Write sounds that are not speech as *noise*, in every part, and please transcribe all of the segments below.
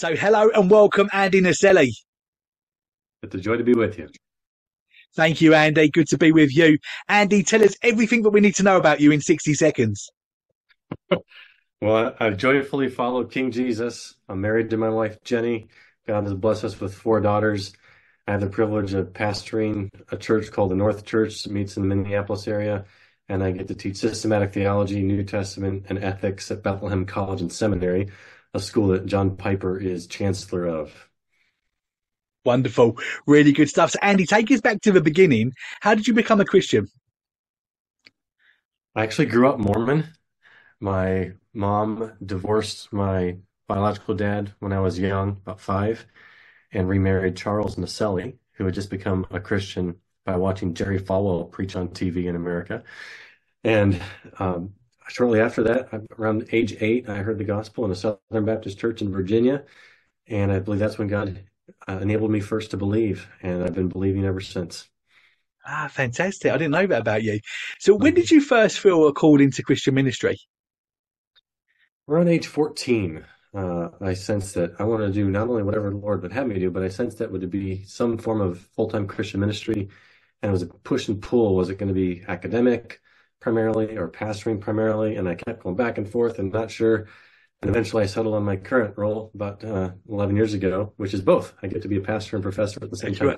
So, hello and welcome, Andy Naselli. It's a joy to be with you. Thank you, Andy. Good to be with you. Andy, tell us everything that we need to know about you in 60 seconds. *laughs* well, I've joyfully followed King Jesus. I'm married to my wife, Jenny. God has blessed us with four daughters. I have the privilege of pastoring a church called the North Church, meets in the Minneapolis area, and I get to teach systematic theology, New Testament, and ethics at Bethlehem College and Seminary, a school that John Piper is chancellor of. Wonderful. Really good stuff. So, Andy, take us back to the beginning. How did you become a Christian? I actually grew up Mormon. My mom divorced my biological dad when I was young, about five, and remarried Charles Naselli, who had just become a Christian by watching Jerry Falwell preach on TV in America. And um, shortly after that, around age eight, I heard the gospel in a Southern Baptist church in Virginia. And I believe that's when God uh, enabled me first to believe. And I've been believing ever since. Ah, fantastic. I didn't know that about you. So when did you first feel a call into Christian ministry? Around age 14, uh, I sensed that I wanted to do not only whatever the Lord would have me do, but I sensed that would be some form of full-time Christian ministry. And it was a push and pull. Was it going to be academic? Primarily or pastoring primarily, and I kept going back and forth and not sure. And eventually I settled on my current role about uh, 11 years ago, which is both. I get to be a pastor and professor at the same time.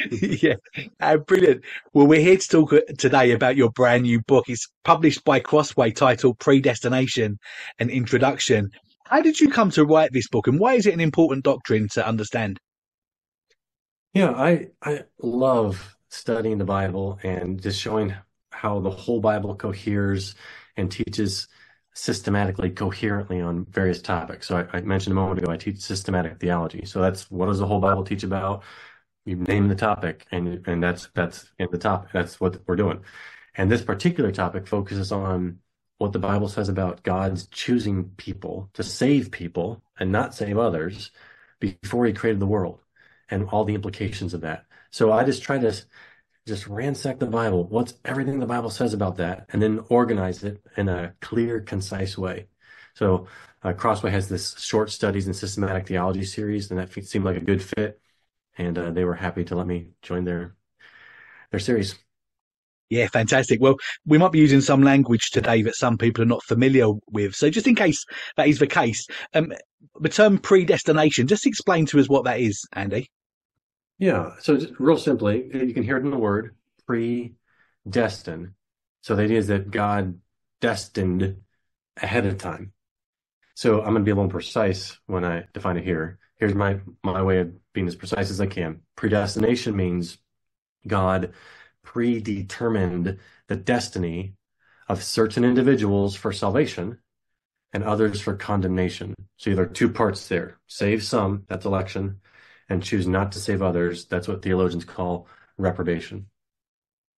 *laughs* yeah, uh, brilliant. Well, we're here to talk uh, today about your brand new book. It's published by Crossway titled Predestination An Introduction. How did you come to write this book and why is it an important doctrine to understand? Yeah, I, I love studying the Bible and just showing how the whole Bible coheres and teaches systematically, coherently on various topics. So I, I, mentioned a moment ago, I teach systematic theology. So that's what does the whole Bible teach about? You name the topic, and and that's that's in the top. That's what we're doing. And this particular topic focuses on what the Bible says about God's choosing people to save people and not save others before He created the world, and all the implications of that. So I just try to just ransack the Bible. What's everything the Bible says about that? And then organize it in a clear, concise way. So uh, Crossway has this short studies in systematic theology series, and that seemed like a good fit. And uh, they were happy to let me join their their series. Yeah, fantastic. Well, we might be using some language today that some people are not familiar with. So just in case that is the case, um, the term predestination, just explain to us what that is, Andy. Yeah. So real simply, you can hear it in the word predestined. So the idea is that God destined ahead of time. So I'm going to be a little precise when I define it here. Here's my, my way of being as precise as I can. Predestination means God predetermined the destiny of certain individuals for salvation and others for condemnation. So there are two parts there. Save some, that's election, and choose not to save others, that's what theologians call reprobation.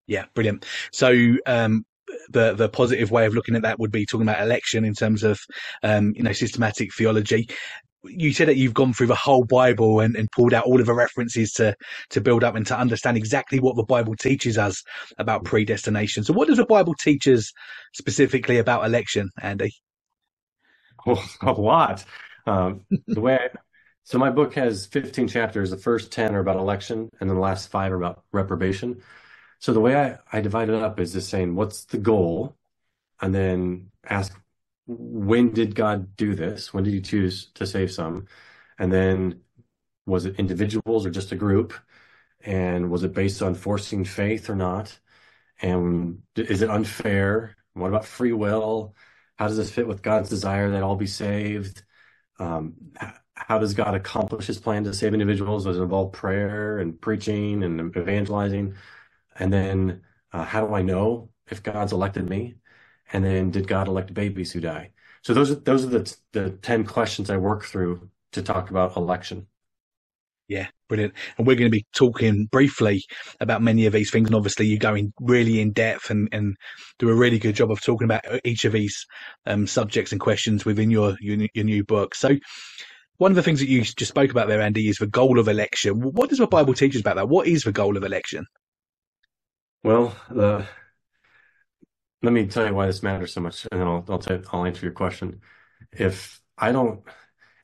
Yeah, brilliant. So, um, the the positive way of looking at that would be talking about election in terms of um, you know systematic theology. You said that you've gone through the whole Bible and, and pulled out all of the references to to build up and to understand exactly what the Bible teaches us about predestination. So, what does the Bible teach us specifically about election, Andy? Well, *laughs* a lot. Um, the way I, so my book has 15 chapters. The first 10 are about election, and then the last five are about reprobation. So the way I, I divide it up is just saying, what's the goal? And then ask, when did God do this? When did he choose to save some? And then was it individuals or just a group? And was it based on foreseen faith or not? And is it unfair? What about free will? How does this fit with God's desire that all be saved? Um, how does God accomplish his plan to save individuals? Does it involve prayer and preaching and evangelizing? And then uh, how do I know if God's elected me? And then did God elect babies who die? So those are those are the the ten questions I work through to talk about election. Yeah, brilliant. And we're going to be talking briefly about many of these things. And obviously, you're going really in depth and, and do a really good job of talking about each of these um, subjects and questions within your, your, your new book. So, one of the things that you just spoke about there, Andy, is the goal of election. What does the Bible teach us about that? What is the goal of election? Well, let me tell you why this matters so much, and then I'll I'll, t- I'll answer your question. If I don't,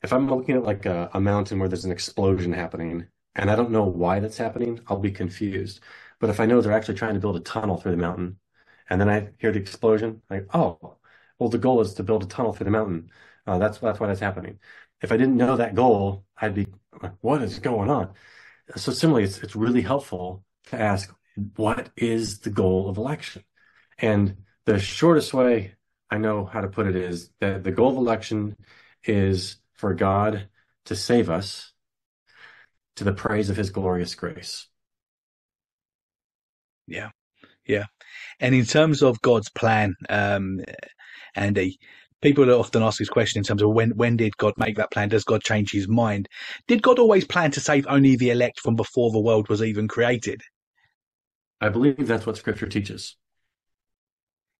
if I'm looking at like a, a mountain where there's an explosion happening and I don't know why that's happening, I'll be confused. But if I know they're actually trying to build a tunnel through the mountain and then I hear the explosion, like, oh, well, the goal is to build a tunnel through the mountain. Uh, that's that's why that's happening. If I didn't know that goal, I'd be what is going on? So similarly, it's it's really helpful to ask, what is the goal of election? And the shortest way I know how to put it is that the goal of election is for God to save us to the praise of his glorious grace. Yeah. Yeah. And in terms of God's plan, um, Andy, people often ask this question in terms of when when did God make that plan? Does God change his mind? Did God always plan to save only the elect from before the world was even created? I believe that's what scripture teaches.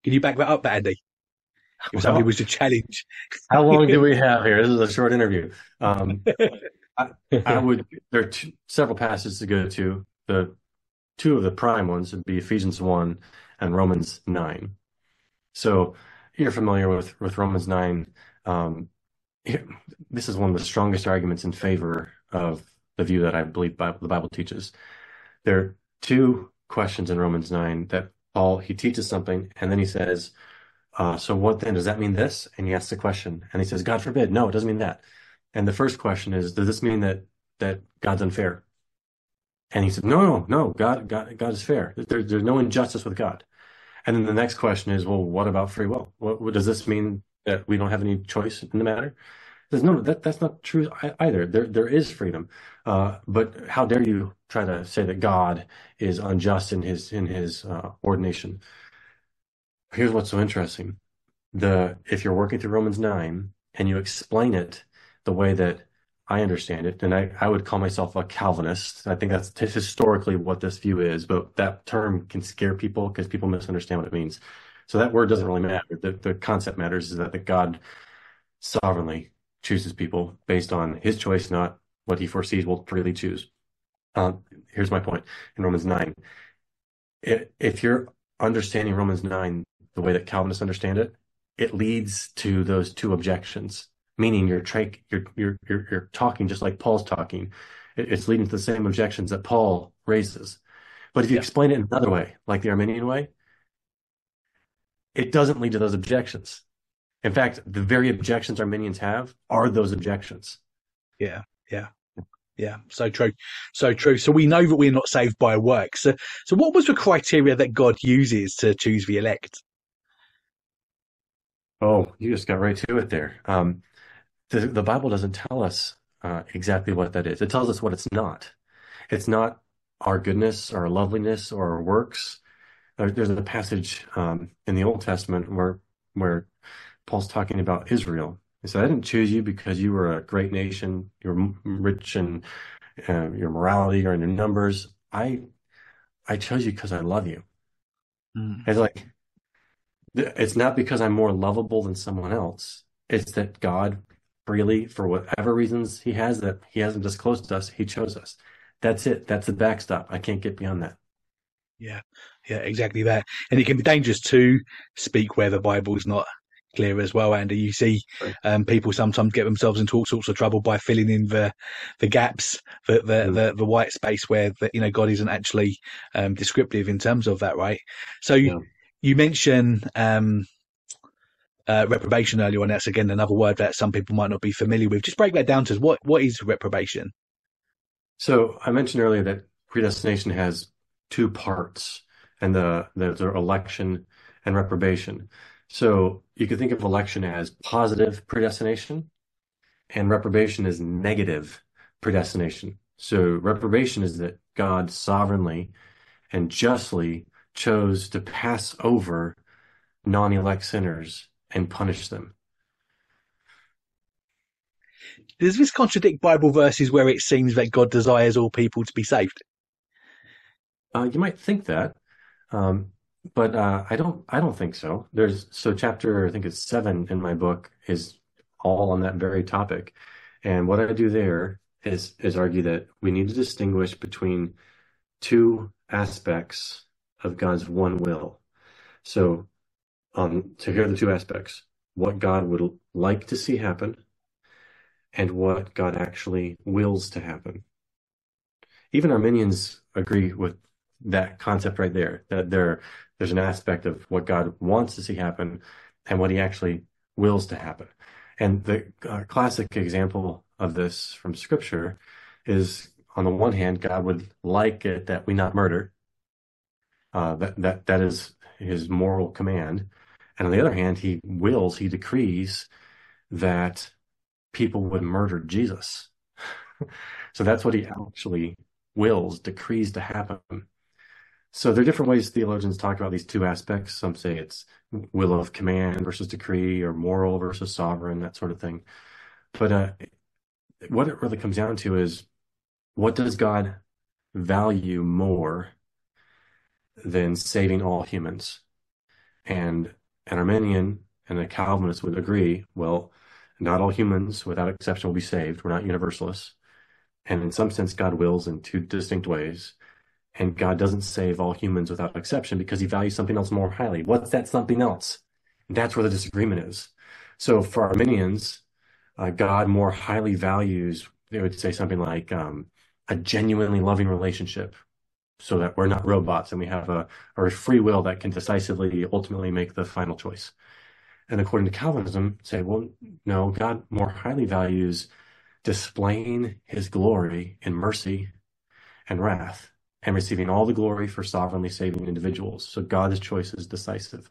Can you back that up, Andy? If well, somebody was to challenge. how long do *laughs* we have here? This is a short interview. Um, *laughs* I, I, would. There are two, several passages to go to. The two of the prime ones would be Ephesians one and Romans nine. So you're familiar with with Romans nine. Um, this is one of the strongest arguments in favor of the view that I believe Bible, the Bible teaches. There are two questions in Romans nine that Paul he teaches something and then he says, uh, "So what then? Does that mean this?" And he asks the question, and he says, "God forbid, no, it doesn't mean that." And the first question is, "Does this mean that that God's unfair?" And he said, "No, no, no. God, God, God is fair. There, there's no injustice with God." And then the next question is, well, what about free will? What, what does this mean that we don't have any choice in the matter? There's no, that, that's not true either. There, there is freedom. Uh, but how dare you try to say that God is unjust in his, in his, uh, ordination? Here's what's so interesting. The, if you're working through Romans 9 and you explain it the way that I understand it, and I, I would call myself a Calvinist. I think that's historically what this view is, but that term can scare people because people misunderstand what it means. So that word doesn't really matter. The, the concept matters is that, that God sovereignly chooses people based on his choice, not what he foresees will freely choose. Uh, here's my point in Romans 9. If you're understanding Romans 9 the way that Calvinists understand it, it leads to those two objections meaning you're, tra- you're, you're, you're, you're talking just like Paul's talking. It's leading to the same objections that Paul raises. But if you yeah. explain it another way, like the Arminian way, it doesn't lead to those objections. In fact, the very objections Arminians have are those objections. Yeah, yeah, yeah. So true, so true. So we know that we're not saved by works. So, so what was the criteria that God uses to choose the elect? Oh, you just got right to it there. Um, the, the Bible doesn't tell us uh, exactly what that is. It tells us what it's not. It's not our goodness, or our loveliness, or our works. There's a passage um, in the Old Testament where where Paul's talking about Israel. He said, "I didn't choose you because you were a great nation, you're rich in uh, your morality or in your numbers. I I chose you because I love you." Mm. It's like it's not because I'm more lovable than someone else. It's that God freely for whatever reasons he has that he hasn't disclosed to us. He chose us. That's it. That's the backstop. I can't get beyond that. Yeah, yeah, exactly that. And it can be dangerous to speak where the Bible's not clear as well, Andy. You see, um, people sometimes get themselves into all sorts of trouble by filling in the the gaps, the the, mm. the, the, white space where the, you know God isn't actually um, descriptive in terms of that, right? So yeah. you, you mention um, uh, reprobation earlier on. That's again another word that some people might not be familiar with. Just break that down to us. What what is reprobation? So I mentioned earlier that predestination has two parts, and the the, election and reprobation. So you could think of election as positive predestination, and reprobation is negative predestination. So reprobation is that God sovereignly and justly chose to pass over non-elect sinners and punish them. Does this contradict Bible verses where it seems that God desires all people to be saved? Uh, you might think that, um, but uh, I don't. I don't think so. There's so chapter I think it's seven in my book is all on that very topic, and what I do there is is argue that we need to distinguish between two aspects of God's one will. So um, so here are the two aspects: what God would like to see happen, and what God actually wills to happen. Even Arminians agree with that concept right there, that there, there's an aspect of what God wants to see happen and what he actually wills to happen. And the uh, classic example of this from scripture is on the one hand, God would like it that we not murder. Uh, that, that, that is his moral command. And on the other hand, he wills, he decrees that people would murder Jesus. *laughs* so that's what he actually wills, decrees to happen. So there are different ways theologians talk about these two aspects. Some say it's will of command versus decree, or moral versus sovereign, that sort of thing. But uh, what it really comes down to is what does God value more than saving all humans? And an Arminian and a Calvinist would agree, well, not all humans, without exception, will be saved. We're not universalists. And in some sense, God wills in two distinct ways. And God doesn't save all humans without exception because he values something else more highly. What's that something else? That's where the disagreement is. So for Arminians, uh, God more highly values, they would say something like um, a genuinely loving relationship so that we're not robots and we have a, a free will that can decisively ultimately make the final choice. And according to Calvinism, say, well, no, God more highly values displaying his glory in mercy and wrath and receiving all the glory for sovereignly saving individuals. So God's choice is decisive.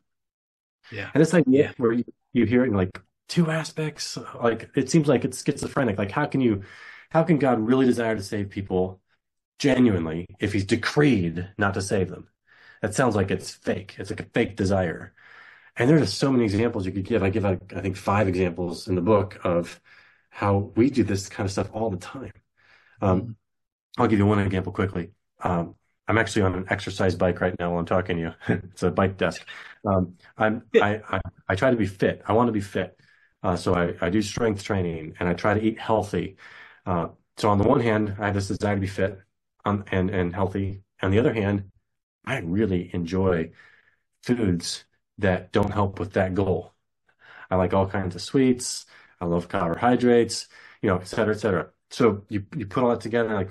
Yeah. And this idea yeah. where you, you hear it like two aspects, like it seems like it's schizophrenic. Like how can you, how can God really desire to save people genuinely if he's decreed not to save them? That sounds like it's fake. It's like a fake desire. And there's just so many examples you could give. I give, I think, five examples in the book of how we do this kind of stuff all the time. Um. I'll give you one example quickly. Um, I'm actually on an exercise bike right now while I'm talking to you. *laughs* it's a bike desk. Um, I'm, I, I, I, try to be fit. I want to be fit. Uh, so I, I do strength training and I try to eat healthy. Uh, so on the one hand, I have this desire to be fit um, and, and healthy. On the other hand, I really enjoy foods that don't help with that goal. I like all kinds of sweets. I love carbohydrates, you know, et cetera, et cetera. So you, you put all that together, like,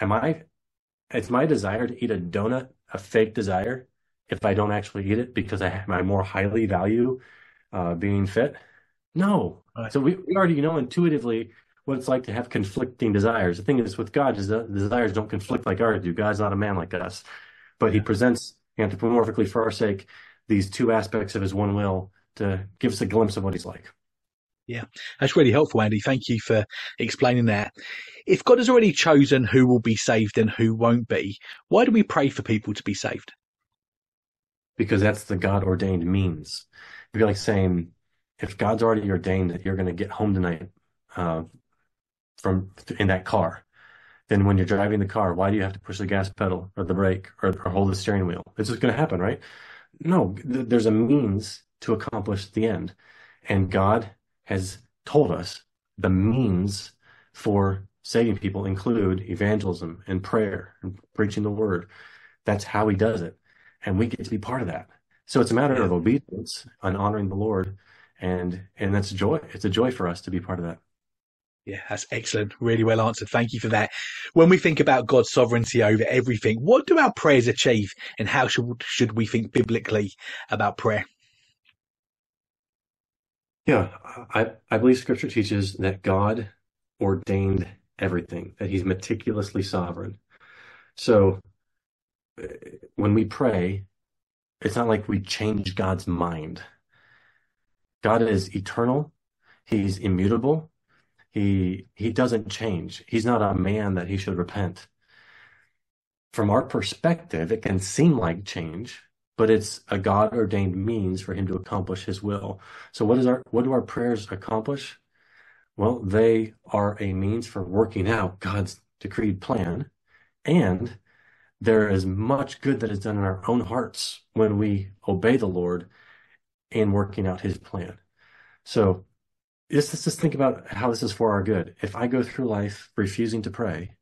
am I, it's my desire to eat a donut, a fake desire, if I don't actually eat it because I, I more highly value uh, being fit? No. So we, we already know intuitively what it's like to have conflicting desires. The thing is with God is the, the desires don't conflict like ours do. God's not a man like us, but he presents anthropomorphically for our sake these two aspects of his one will to give us a glimpse of what he's like. Yeah, that's really helpful, Andy. Thank you for explaining that. If God has already chosen who will be saved and who won't be, why do we pray for people to be saved? Because that's the God ordained means. It'd be like saying, if God's already ordained that you're going to get home tonight uh, from in that car, then when you're driving the car, why do you have to push the gas pedal or the brake or, or hold the steering wheel? It's just going to happen, right? No, th- there's a means to accomplish the end. And God has told us the means for saving people include evangelism and prayer and preaching the word. That's how he does it. And we get to be part of that. So it's a matter of obedience and honoring the Lord. And, and that's joy. It's a joy for us to be part of that. Yeah, that's excellent. Really well answered. Thank you for that. When we think about God's sovereignty over everything, what do our prayers achieve and how should, should we think biblically about prayer? Yeah, I, I believe scripture teaches that God ordained everything, that he's meticulously sovereign. So uh, when we pray, it's not like we change God's mind. God is eternal. He's immutable. He, he doesn't change. He's not a man that he should repent. From our perspective, it can seem like change, but it's a God ordained means for him to accomplish his will. So what is our what do our prayers accomplish? Well, they are a means for working out God's decreed plan. And there is much good that is done in our own hearts when we obey the Lord in working out his plan. So just, let's just think about how this is for our good. If I go through life refusing to pray,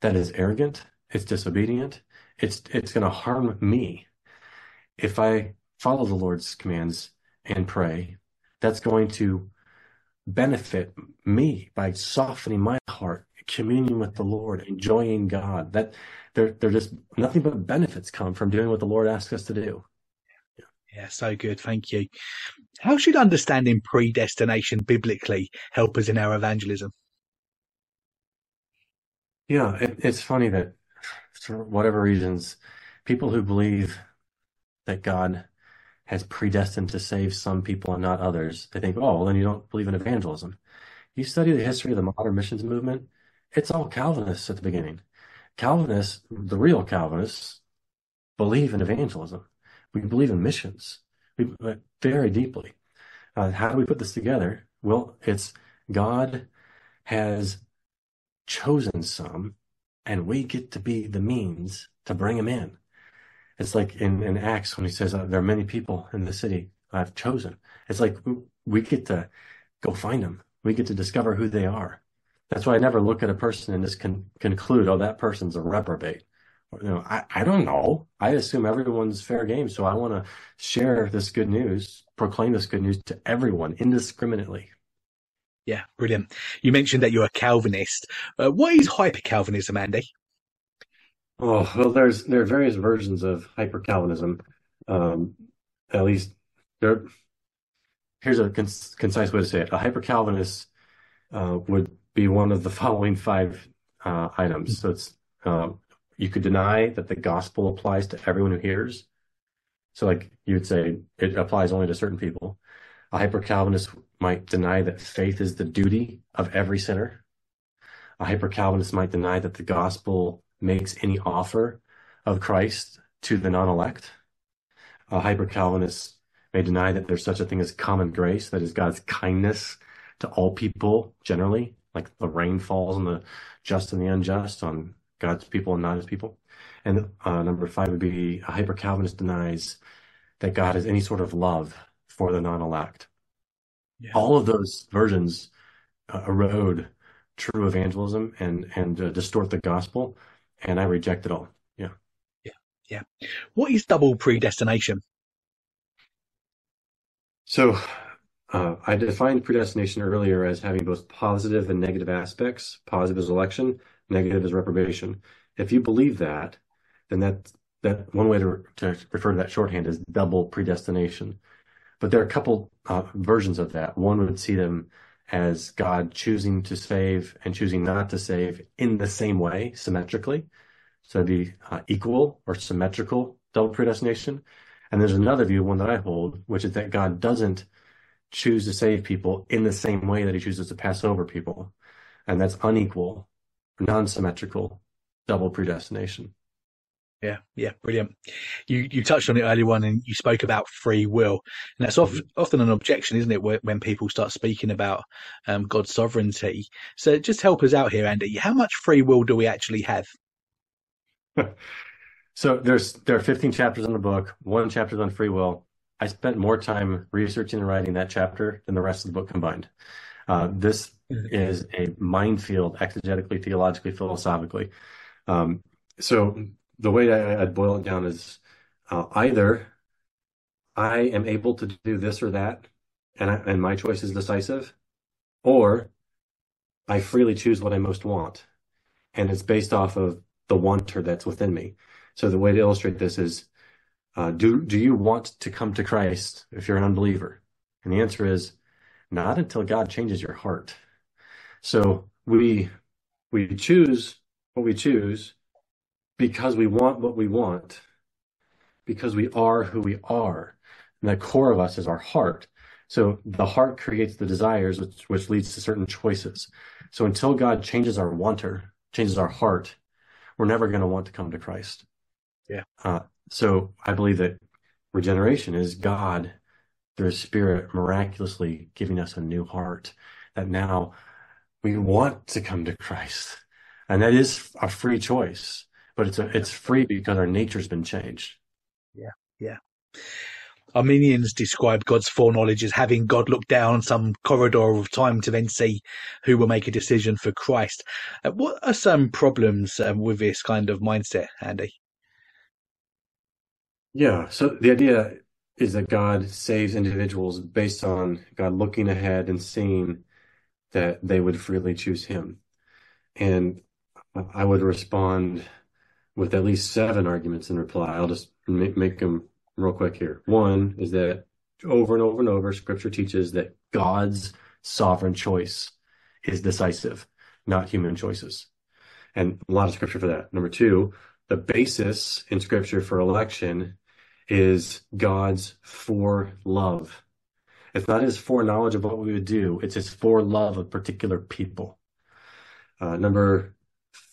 that is arrogant, it's disobedient, it's it's going to harm me if I follow the Lord's commands and pray, that's going to benefit me by softening my heart, communing with the Lord, enjoying God. That they're they're just nothing but benefits come from doing what the Lord asks us to do. Yeah, so good. Thank you. How should understanding predestination biblically help us in our evangelism? Yeah, it, it's funny that for whatever reasons, people who believe that God has predestined to save some people and not others, they think, oh, well, then you don't believe in evangelism. You study the history of the modern missions movement, it's all Calvinists at the beginning. Calvinists, the real Calvinists, believe in evangelism. We believe in missions we, very deeply. Uh, how do we put this together? Well, it's God has chosen some, and we get to be the means to bring them in. It's like in, in Acts when he says, uh, There are many people in the city I've chosen. It's like we get to go find them, we get to discover who they are. That's why I never look at a person and just con- conclude, oh, that person's a reprobate. You know, I, I don't know. I assume everyone's fair game. So I want to share this good news, proclaim this good news to everyone indiscriminately. Yeah, brilliant. You mentioned that you're a Calvinist. Uh, what is hyper Calvinism, Andy? Oh well, there's there are various versions of hyper Calvinism. Um, at least there. Here's a concise way to say it: a hyper Calvinist uh, would be one of the *laughs* following five uh, items. So it's um, you could deny that the gospel applies to everyone who hears. So, like you'd say, it applies only to certain people. A hyper Calvinist might deny that faith is the duty of every sinner. A hyper Calvinist might deny that the gospel makes any offer of Christ to the non elect. A hyper Calvinist may deny that there's such a thing as common grace, that is God's kindness to all people generally, like the rain falls on the just and the unjust, on God's people and not his people. And uh, number five would be a hyper Calvinist denies that God has any sort of love for the non elect. Yeah. All of those versions uh, erode true evangelism and and uh, distort the gospel, and I reject it all. Yeah, yeah, yeah. What is double predestination? So, uh, I defined predestination earlier as having both positive and negative aspects. Positive is election, negative is reprobation. If you believe that, then that that one way to, to refer to that shorthand is double predestination. But there are a couple uh, versions of that. One would see them as God choosing to save and choosing not to save in the same way, symmetrically. So it'd be uh, equal or symmetrical double predestination. And there's another view, one that I hold, which is that God doesn't choose to save people in the same way that he chooses to pass over people. And that's unequal non-symmetrical double predestination. Yeah, yeah, brilliant. You you touched on it earlier on, and you spoke about free will, and that's often mm-hmm. often an objection, isn't it, when people start speaking about um, God's sovereignty? So just help us out here, Andy. How much free will do we actually have? *laughs* so there's there are 15 chapters in the book. One chapter is on free will. I spent more time researching and writing that chapter than the rest of the book combined. Uh, this. Is a minefield, exegetically, theologically, philosophically. Um, so the way I, would boil it down is uh, either I am able to do this or that, and I, and my choice is decisive, or I freely choose what I most want, and it's based off of the wanter that's within me. So the way to illustrate this is, uh, do do you want to come to Christ if you're an unbeliever? And the answer is not until God changes your heart. So we we choose what we choose because we want what we want, because we are who we are. And the core of us is our heart. So the heart creates the desires, which, which leads to certain choices. So until God changes our wanter, changes our heart, we're never going to want to come to Christ. Yeah. Uh, so I believe that regeneration is God through His Spirit miraculously giving us a new heart that now we want to come to Christ. And that is a free choice, but it's a, it's free because our nature's been changed. Yeah. Yeah. Arminians describe God's foreknowledge as having God look down some corridor of time to then see who will make a decision for Christ. Uh, what are some problems um, with this kind of mindset, Andy? Yeah, so the idea is that God saves individuals based on God looking ahead and seeing that they would freely choose him. And I would respond with at least seven arguments in reply. I'll just make, them real quick here. One is that over and over and over, scripture teaches that God's sovereign choice is decisive, not human choices. And a lot of scripture for that. Number two, the basis in scripture for election is God's for love. It's not his foreknowledge of what we would do. It's his forelove of particular people. Uh, number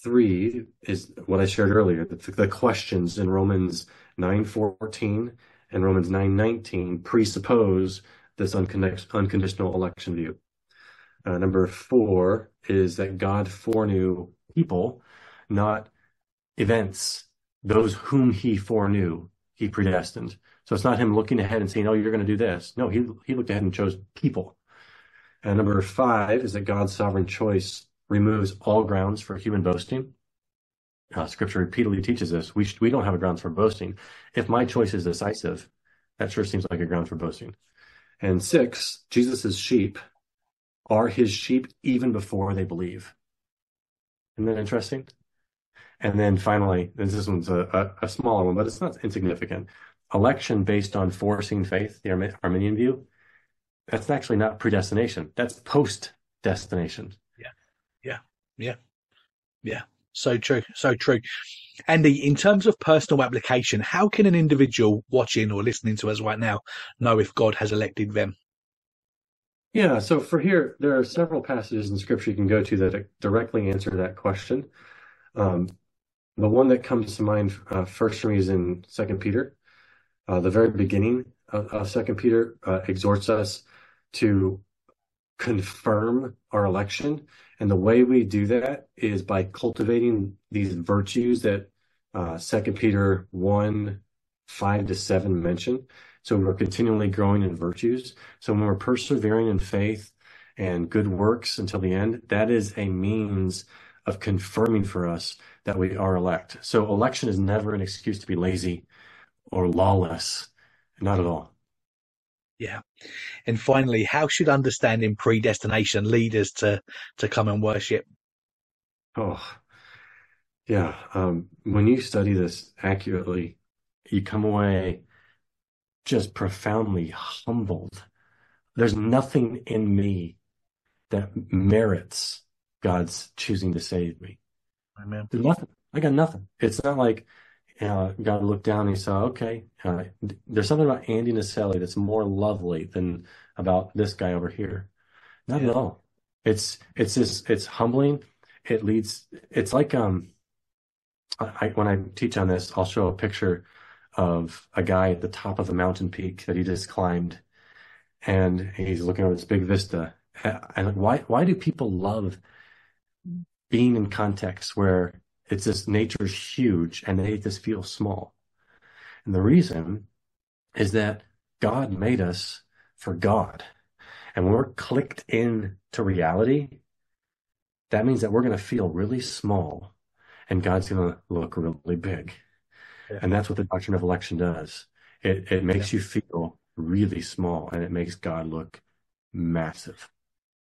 three is what I shared earlier. The, the questions in Romans 9:14 and Romans 9:19 presuppose this unconditional election view. Uh, number four is that God foreknew people, not events. Those whom He foreknew, He predestined. So it's not him looking ahead and saying, "Oh, you're going to do this." No, he he looked ahead and chose people. And number five is that God's sovereign choice removes all grounds for human boasting. Uh, scripture repeatedly teaches this. we sh- we don't have a grounds for boasting. If my choice is decisive, that sure seems like a ground for boasting. And six, Jesus's sheep are his sheep even before they believe. Isn't that interesting? And then finally, this one's a, a, a smaller one, but it's not insignificant election based on foreseen faith, the Arminian view, that's actually not predestination. That's post destination. Yeah. Yeah. Yeah. Yeah. So true. So true. Andy, in terms of personal application, how can an individual watching or listening to us right now know if God has elected them? Yeah. So for here, there are several passages in scripture you can go to that directly answer that question. Um, the one that comes to mind uh, first for me is in Second Peter uh, the very beginning of Second Peter uh, exhorts us to confirm our election, and the way we do that is by cultivating these virtues that uh, Second Peter one five to seven mention. So we're continually growing in virtues. So when we're persevering in faith and good works until the end, that is a means of confirming for us that we are elect. So election is never an excuse to be lazy or lawless. Not at all. Yeah. And finally, how should understanding predestination lead us to, to come and worship? Oh, yeah. Um, when you study this accurately, you come away just profoundly humbled. There's nothing in me that merits God's choosing to save me. Amen. There's nothing. I got nothing. It's not like uh, God looked down and he saw, okay, uh, there's something about Andy Naselli that's more lovely than about this guy over here. Not yeah. at all. It's it's just it's humbling. It leads. It's like um, I, when I teach on this, I'll show a picture of a guy at the top of a mountain peak that he just climbed, and he's looking over this big vista. And why why do people love being in context where it's just nature's huge and they just feel small. And the reason is that God made us for God. And when we're clicked in to reality, that means that we're going to feel really small and God's going to look really big. Yeah. And that's what the doctrine of election does. It, it makes yeah. you feel really small and it makes God look massive.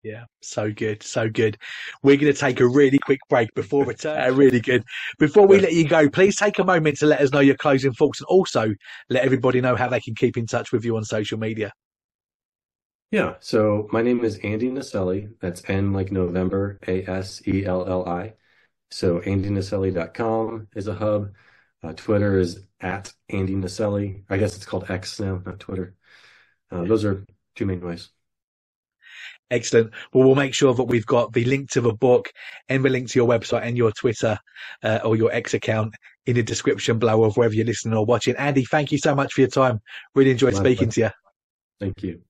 Yeah, so good, so good. We're going to take a really quick break before return. *laughs* Uh, *laughs* really good. Before we let you go, please take a moment to let us know your closing thoughts and also let everybody know how they can keep in touch with you on social media. Yeah, so my name is Andy Naselli. That's N like November, A S E L L I. So andynaselli.com is a hub. Uh, Twitter is at Andy Naselli. I guess it's called X now, not Twitter. Uh, those are two main ways. Excellent. Well, we'll make sure that we've got the link to the book and the link to your website and your Twitter uh, or your X account in the description below of wherever you're listening or watching. Andy, thank you so much for your time. Really enjoyed My speaking pleasure. to you. Thank you.